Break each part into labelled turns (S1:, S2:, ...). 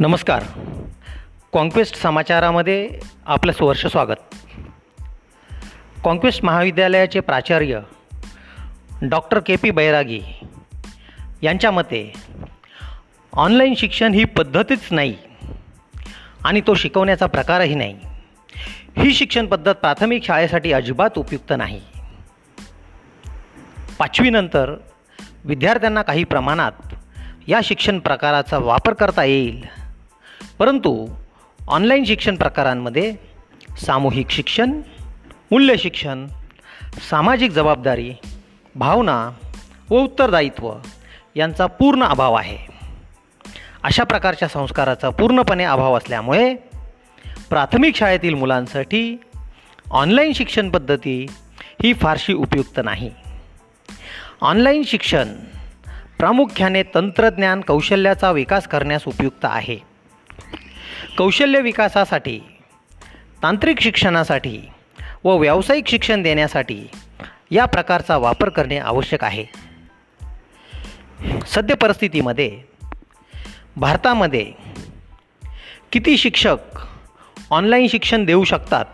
S1: नमस्कार. कॉन्क्वेस्ट समाचारामध्ये आपलं सहर्ष स्वागत. कॉन्क्वेस्ट महाविद्यालयाचे प्राचार्य डॉक्टर के पी बैरागी यांच्या मते ऑनलाईन शिक्षण ही पद्धतीच नाही आणि तो शिकवण्याचा प्रकारही नाही. ही शिक्षण पद्धत प्राथमिक शाळेसाठी अजिबात उपयुक्त नाही. पाचवीनंतर विद्यार्थ्यांना काही प्रमाणात या शिक्षण प्रकाराचा वापर करता येईल. परंतु ऑनलाईन शिक्षण प्रकारांमध्ये सामूहिक शिक्षण मूल्य शिक्षण सामाजिक जबाबदारी भावना व उत्तरदायित्व यांचा पूर्ण अभाव आहे. अशा प्रकारच्या संस्काराचा पूर्णपणे अभाव असल्यामुळे प्राथमिक शाळेतील मुलांसाठी ऑनलाईन शिक्षण पद्धती ही फारशी उपयुक्त नाही. ऑनलाईन शिक्षण प्रामुख्याने तंत्रज्ञान कौशल्याचा विकास करण्यास उपयुक्त आहे. कौशल्य विकासासाठी तांत्रिक शिक्षणासाठी व व्यावसायिक शिक्षण देण्यासाठी या प्रकारचा वापर करणे आवश्यक आहे. सद्य परिस्थितीमध्ये भारतामध्ये किती शिक्षक ऑनलाईन शिक्षण देऊ शकतात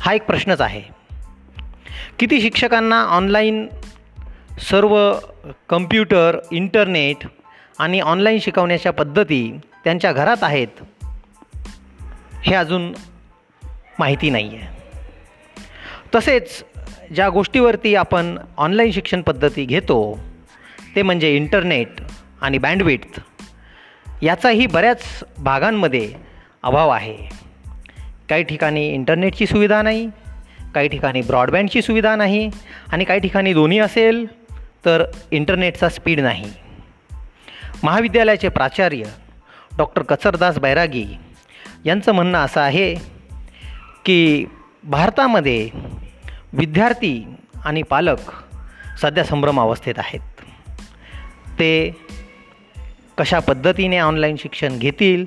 S1: हा एक प्रश्नच आहे. किती शिक्षकांना ऑनलाईन सर्व कम्प्युटर इंटरनेट आणि ऑनलाईन शिकवण्याच्या पद्धती त्यांच्या घरात आहेत हे अजून माहिती नाही आहे तसेच ज्या गोष्टीवरती आपण ऑनलाईन शिक्षण पद्धती घेतो ते म्हणजे इंटरनेट आणि बँडविड्थ याचाही बऱ्याच भागांमध्ये अभाव आहे. काही ठिकाणी इंटरनेटची सुविधा नाही काही ठिकाणी ब्रॉडबँडची सुविधा नाही आणि काही ठिकाणी दोन्ही असेल तर इंटरनेटचा स्पीड नाही. महाविद्यालयाचे प्राचार्य डॉक्टर कचरदास बैरागी यांचं म्हणणं असं आहे की भारतामध्ये विद्यार्थी आणि पालक सध्या संभ्रम अवस्थेत आहेत. ते कशा पद्धतीने ऑनलाईन शिक्षण घेतील?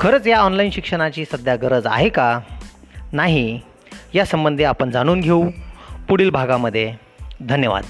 S1: खरंच या ऑनलाईन शिक्षणाची सध्या गरज आहे का? नाही यासंबंधी आपण जाणून घेऊ. पुढील भागामध्ये धन्यवाद.